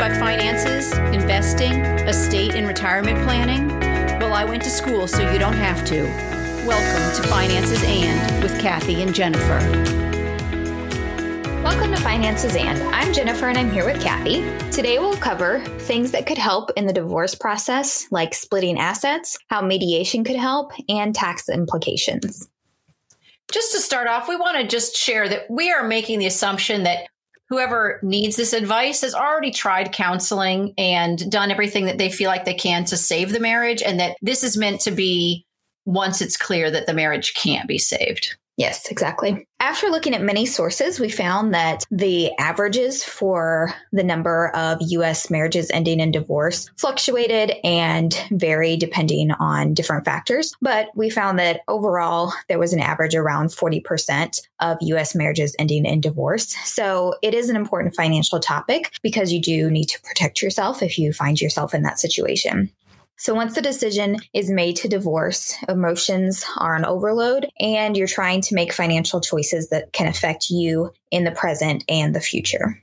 by finances, investing, estate, and retirement planning? Well, I went to school so you don't have to. Welcome to Finances and with Kathy and Jennifer. Welcome to Finances and. I'm Jennifer and I'm here with Kathy. Today we'll cover things that could help in the divorce process, like splitting assets, how mediation could help, and tax implications. Just to start off, we want to just share that we are making the assumption that whoever needs this advice has already tried counseling and done everything that they feel like they can to save the marriage, and that this is meant to be once it's clear that the marriage can't be saved. Yes, exactly. After looking at many sources, we found that the averages for the number of US marriages ending in divorce fluctuated and vary depending on different factors. But we found that overall, there was an average around 40% of US marriages ending in divorce. So it is an important financial topic because you do need to protect yourself if you find yourself in that situation. So once the decision is made to divorce, emotions are on overload and you're trying to make financial choices that can affect you in the present and the future.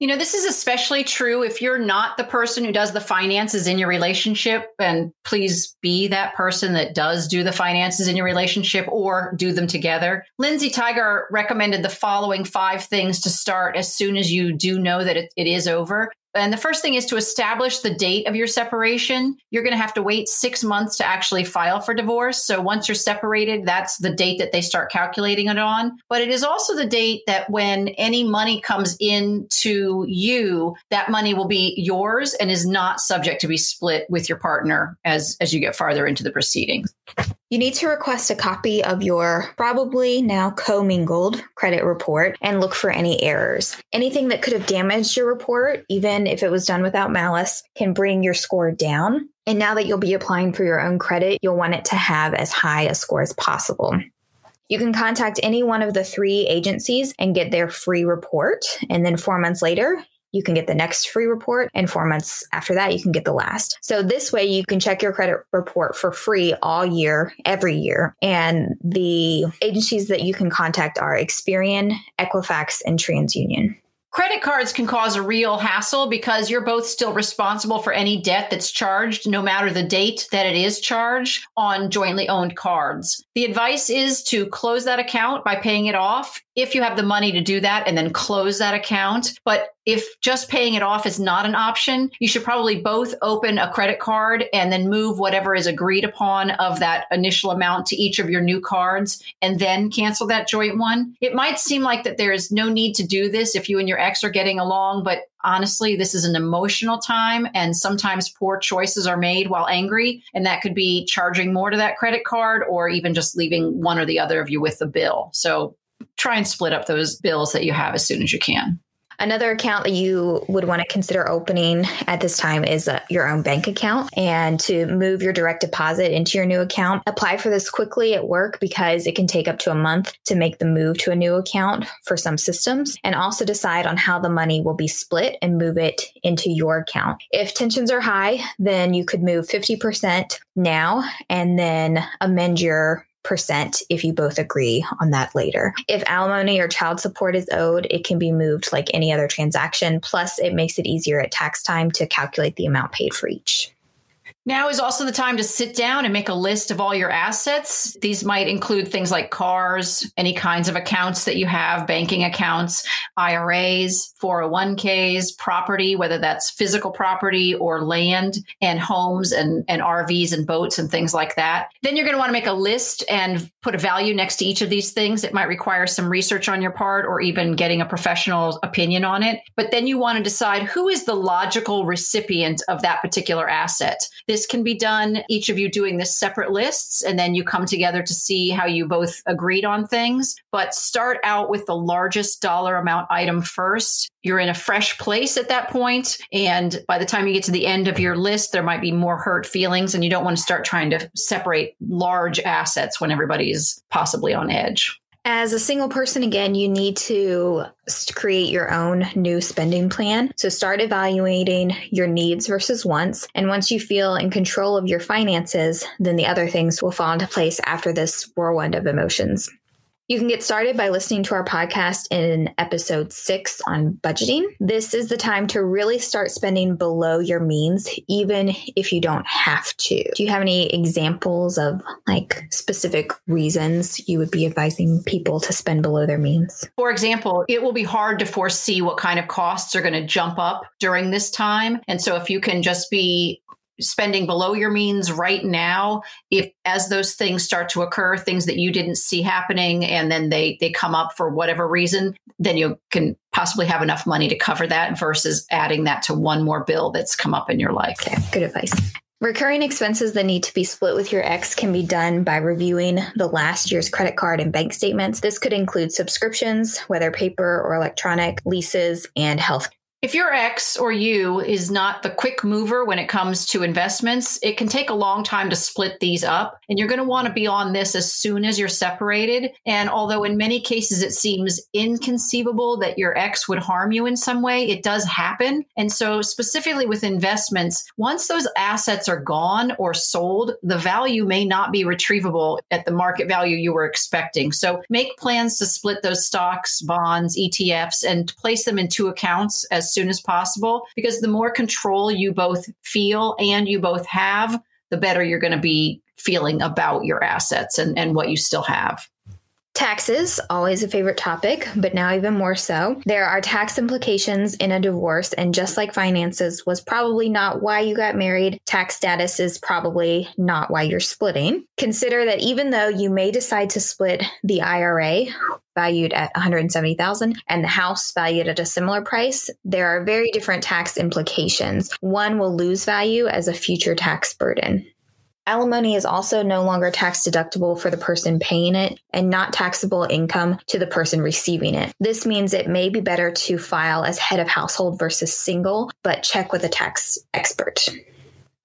You know, this is especially true if you're not the person who does the finances in your relationship. And please be that person that does do the finances in your relationship or do them together. Lindsay Tigar recommended the following five things to start as soon as you do know that it, it is over. And the first thing is to establish the date of your separation. You're going to have to wait six months to actually file for divorce. So once you're separated, that's the date that they start calculating it on. But it is also the date that when any money comes in to you, that money will be yours and is not subject to be split with your partner as, as you get farther into the proceedings. You need to request a copy of your probably now commingled credit report and look for any errors. Anything that could have damaged your report, even if it was done without malice, can bring your score down. And now that you'll be applying for your own credit, you'll want it to have as high a score as possible. You can contact any one of the three agencies and get their free report. And then four months later, you can get the next free report. And four months after that, you can get the last. So this way you can check your credit report for free all year, every year. And the agencies that you can contact are Experian, Equifax, and TransUnion. Credit cards can cause a real hassle because you're both still responsible for any debt that's charged, no matter the date that it is charged on jointly owned cards. The advice is to close that account by paying it off if you have the money to do that and then close that account. But if just paying it off is not an option, you should probably both open a credit card and then move whatever is agreed upon of that initial amount to each of your new cards and then cancel that joint one. It might seem like that there is no need to do this if you and your ex are getting along, but honestly, this is an emotional time and sometimes poor choices are made while angry. And that could be charging more to that credit card or even just leaving one or the other of you with the bill. So try and split up those bills that you have as soon as you can. Another account that you would want to consider opening at this time is uh, your own bank account. And to move your direct deposit into your new account, apply for this quickly at work because it can take up to a month to make the move to a new account for some systems. And also decide on how the money will be split and move it into your account. If tensions are high, then you could move 50% now and then amend your percent if you both agree on that later. If alimony or child support is owed, it can be moved like any other transaction. Plus, it makes it easier at tax time to calculate the amount paid for each. Now is also the time to sit down and make a list of all your assets. These might include things like cars, any kinds of accounts that you have, banking accounts, IRAs, 401ks, property, whether that's physical property or land and homes and, and RVs and boats and things like that. Then you're going to want to make a list and put a value next to each of these things. It might require some research on your part or even getting a professional opinion on it. But then you want to decide who is the logical recipient of that particular asset. This can be done, each of you doing the separate lists, and then you come together to see how you both agreed on things. But start out with the largest dollar amount item first. You're in a fresh place at that point, And by the time you get to the end of your list, there might be more hurt feelings, and you don't want to start trying to separate large assets when everybody's possibly on edge. As a single person, again, you need to create your own new spending plan. So start evaluating your needs versus wants. And once you feel in control of your finances, then the other things will fall into place after this whirlwind of emotions. You can get started by listening to our podcast in episode six on budgeting. This is the time to really start spending below your means, even if you don't have to. Do you have any examples of like specific reasons you would be advising people to spend below their means? For example, it will be hard to foresee what kind of costs are going to jump up during this time. And so if you can just be spending below your means right now if as those things start to occur things that you didn't see happening and then they they come up for whatever reason then you can possibly have enough money to cover that versus adding that to one more bill that's come up in your life okay good advice Recurring expenses that need to be split with your ex can be done by reviewing the last year's credit card and bank statements. This could include subscriptions, whether paper or electronic, leases, and health if your ex or you is not the quick mover when it comes to investments, it can take a long time to split these up. And you're going to want to be on this as soon as you're separated. And although in many cases it seems inconceivable that your ex would harm you in some way, it does happen. And so, specifically with investments, once those assets are gone or sold, the value may not be retrievable at the market value you were expecting. So, make plans to split those stocks, bonds, ETFs, and place them in two accounts as soon as possible because the more control you both feel and you both have, the better you're going to be feeling about your assets and, and what you still have. Taxes, always a favorite topic, but now even more so. There are tax implications in a divorce, and just like finances was probably not why you got married, tax status is probably not why you're splitting. Consider that even though you may decide to split the IRA, valued at 170,000 and the house valued at a similar price, there are very different tax implications. One will lose value as a future tax burden. Alimony is also no longer tax deductible for the person paying it and not taxable income to the person receiving it. This means it may be better to file as head of household versus single, but check with a tax expert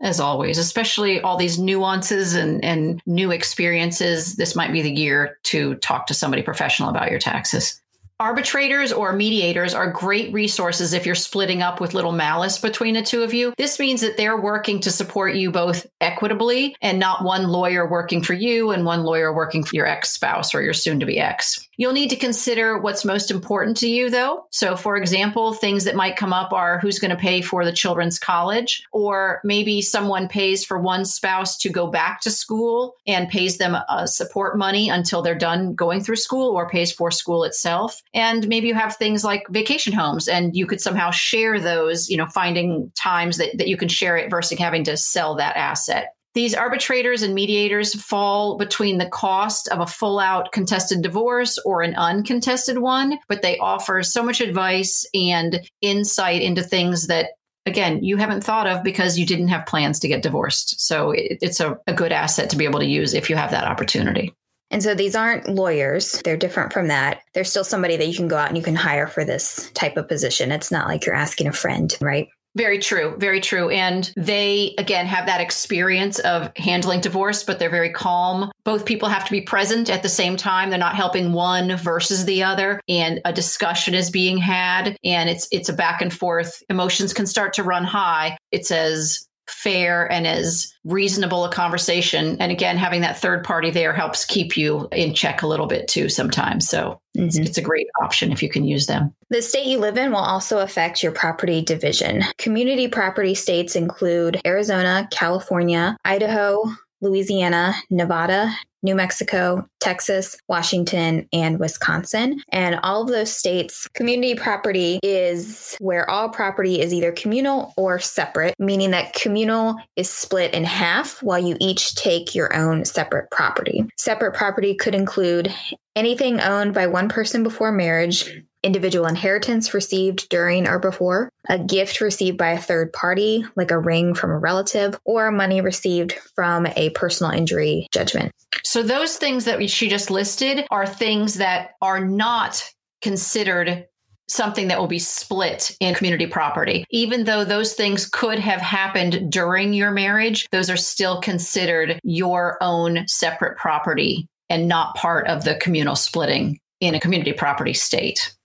as always, especially all these nuances and, and new experiences. This might be the year to talk to somebody professional about your taxes. Arbitrators or mediators are great resources if you're splitting up with little malice between the two of you. This means that they're working to support you both equitably and not one lawyer working for you and one lawyer working for your ex spouse or your soon to be ex. You'll need to consider what's most important to you, though. So, for example, things that might come up are who's going to pay for the children's college, or maybe someone pays for one spouse to go back to school and pays them a support money until they're done going through school or pays for school itself. And maybe you have things like vacation homes and you could somehow share those, you know, finding times that, that you can share it versus having to sell that asset. These arbitrators and mediators fall between the cost of a full out contested divorce or an uncontested one, but they offer so much advice and insight into things that again, you haven't thought of because you didn't have plans to get divorced. So it's a, a, good asset to be able to use if you have that opportunity. And so these aren't lawyers. They're different from that. They're still somebody that you can go out and you can hire for this type of position. It's not like you're asking a friend, right? Very true. Very true. And they, again, have that experience of handling divorce, but they're very calm. Both people have to be present at the same time. They're not helping one versus the other. And a discussion is being had and it's, it's a back and forth. Emotions can start to run high. It as fair and as reasonable a conversation. And again, having that third party there helps keep you in check a little bit too sometimes. So mm-hmm. it's, it's a great option if you can use them. The state you live in will also affect your property division. Community property states include Arizona, California, Idaho, Louisiana, Nevada, New Mexico, Texas, Washington, and Wisconsin. And all of those states, community property is where all property is either communal or separate, meaning that communal is split in half while you each take your own separate property. Separate property could include anything owned by one person before marriage, individual inheritance received during or before, a gift received by a third party, like a ring from a relative, or money received from a personal injury judgment. So, those things that she just listed are things that are not considered something that will be split in community property. Even though those things could have happened during your marriage, those are still considered your own separate property and not part of the communal splitting in a community property state.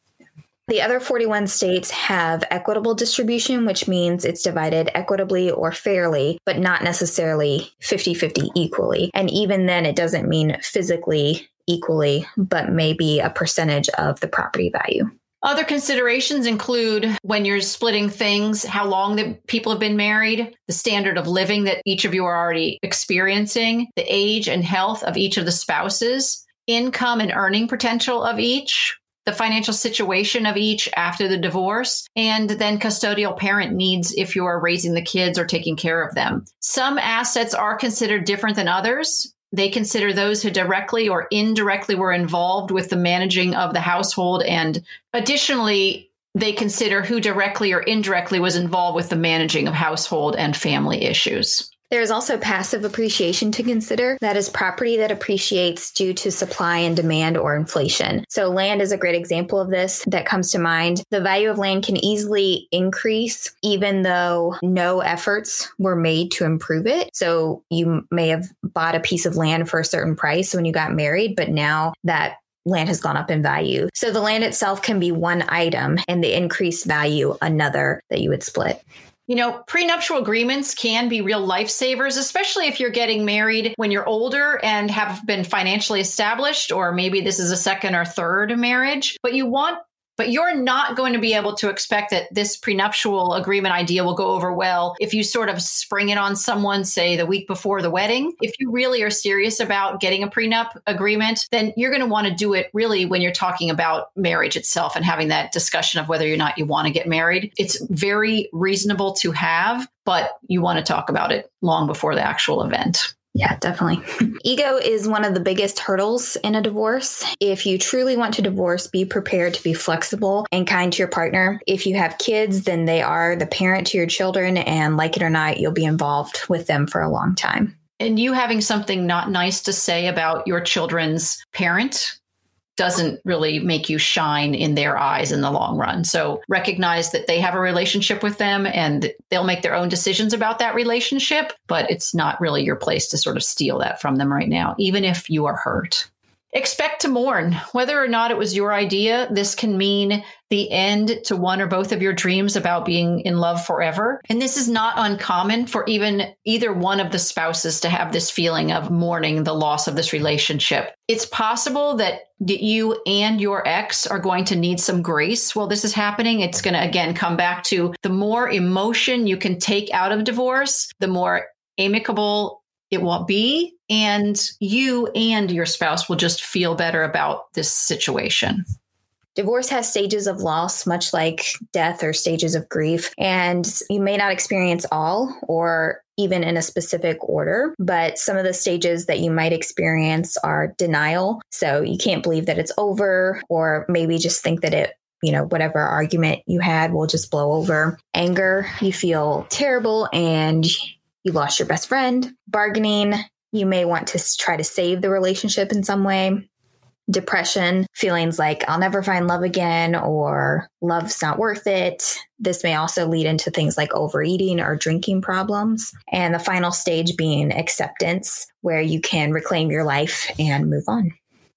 The other 41 states have equitable distribution, which means it's divided equitably or fairly, but not necessarily 50 50 equally. And even then, it doesn't mean physically equally, but maybe a percentage of the property value. Other considerations include when you're splitting things, how long that people have been married, the standard of living that each of you are already experiencing, the age and health of each of the spouses, income and earning potential of each, the financial situation of each after the divorce, and then custodial parent needs if you are raising the kids or taking care of them. Some assets are considered different than others. They consider those who directly or indirectly were involved with the managing of the household. And additionally, they consider who directly or indirectly was involved with the managing of household and family issues. There is also passive appreciation to consider. That is property that appreciates due to supply and demand or inflation. So, land is a great example of this that comes to mind. The value of land can easily increase even though no efforts were made to improve it. So, you may have bought a piece of land for a certain price when you got married, but now that land has gone up in value. So the land itself can be one item and the increased value another that you would split. You know, prenuptial agreements can be real lifesavers, especially if you're getting married when you're older and have been financially established, or maybe this is a second or third marriage. But you want but you're not going to be able to expect that this prenuptial agreement idea will go over well if you sort of spring it on someone, say the week before the wedding. If you really are serious about getting a prenup agreement, then you're going to want to do it really when you're talking about marriage itself and having that discussion of whether or not you want to get married. It's very reasonable to have, but you want to talk about it long before the actual event. Yeah, definitely. Ego is one of the biggest hurdles in a divorce. If you truly want to divorce, be prepared to be flexible and kind to your partner. If you have kids, then they are the parent to your children, and like it or not, you'll be involved with them for a long time. And you having something not nice to say about your children's parent doesn't really make you shine in their eyes in the long run. So recognize that they have a relationship with them and they'll make their own decisions about that relationship, but it's not really your place to sort of steal that from them right now, even if you are hurt. Expect to mourn. Whether or not it was your idea, this can mean the end to one or both of your dreams about being in love forever. And this is not uncommon for even either one of the spouses to have this feeling of mourning the loss of this relationship. It's possible that you and your ex are going to need some grace while this is happening. It's going to again come back to the more emotion you can take out of divorce, the more amicable it will be. And you and your spouse will just feel better about this situation. Divorce has stages of loss, much like death or stages of grief. And you may not experience all or even in a specific order, but some of the stages that you might experience are denial. So you can't believe that it's over, or maybe just think that it you know, whatever argument you had will just blow over. Anger, you feel terrible and you lost your best friend. Bargaining, you may want to try to save the relationship in some way. Depression, feelings like I'll never find love again or love's not worth it. This may also lead into things like overeating or drinking problems. And the final stage being acceptance, where you can reclaim your life and move on.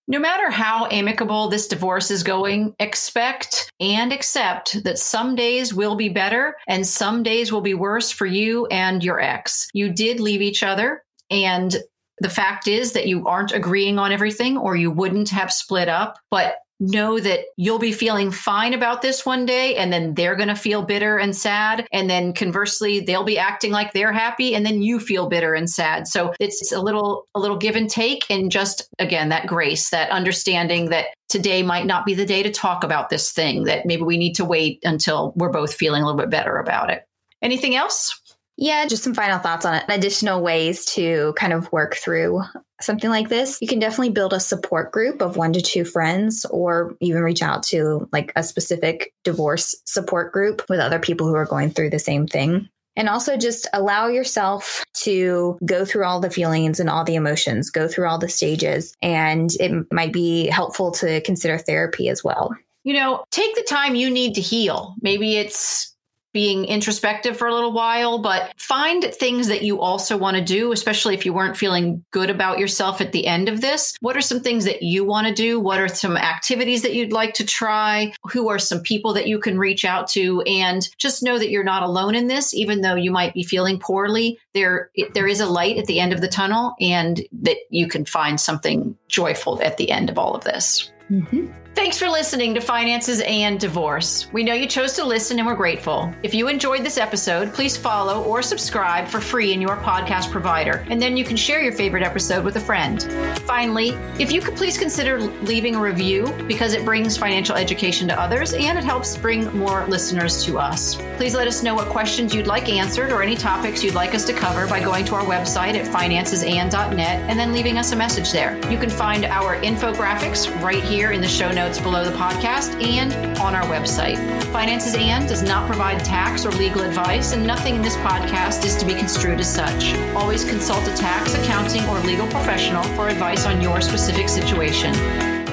No matter how amicable this divorce is going, expect and accept that some days will be better and some days will be worse for you and your ex. You did leave each other, and the fact is that you aren't agreeing on everything or you wouldn't have split up. But know that you'll be feeling fine about this one day and then they're going to feel bitter and sad. And then conversely they'll be acting like they're happy and then you feel bitter and sad. So it's a little a little give and take and just again that grace that understanding that today might not be the day to talk about this thing that maybe we need to wait until we're both feeling a little bit better about it. Anything else yeah, just some final thoughts on it. Additional ways to kind of work through something like this. You can definitely build a support group of one to two friends or even reach out to like a specific divorce support group with other people who are going through the same thing. And also just allow yourself to go through all the feelings and all the emotions, go through all the stages. And it might be helpful to consider therapy as well. You know, take the time you need to heal. Maybe it's being introspective for a little while, but find things that you also want to do, especially if you weren't feeling good about yourself at the end of this. What are some things that you want to do? What are some activities that you'd like to try? Who are some people that you can reach out to? And just know that you're not alone in this, even though you might be feeling poorly. There, there is a light at the end of the tunnel, and that you can find something joyful at the end of all of this. Mm-hmm. Thanks for listening to Finances and Divorce. We know you chose to listen and we're grateful. If you enjoyed this episode, please follow or subscribe for free in your podcast provider, and then you can share your favorite episode with a friend. Finally, if you could please consider leaving a review because it brings financial education to others and it helps bring more listeners to us. Please let us know what questions you'd like answered or any topics you'd like us to cover by going to our website at financesand.net and then leaving us a message there. You can find our infographics right here in the show notes notes below the podcast and on our website. Finances and does not provide tax or legal advice, and nothing in this podcast is to be construed as such. Always consult a tax, accounting, or legal professional for advice on your specific situation.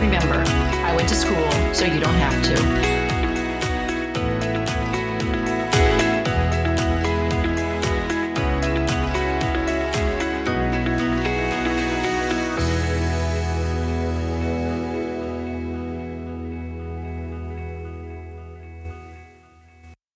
Remember, I went to school, so you don't have to.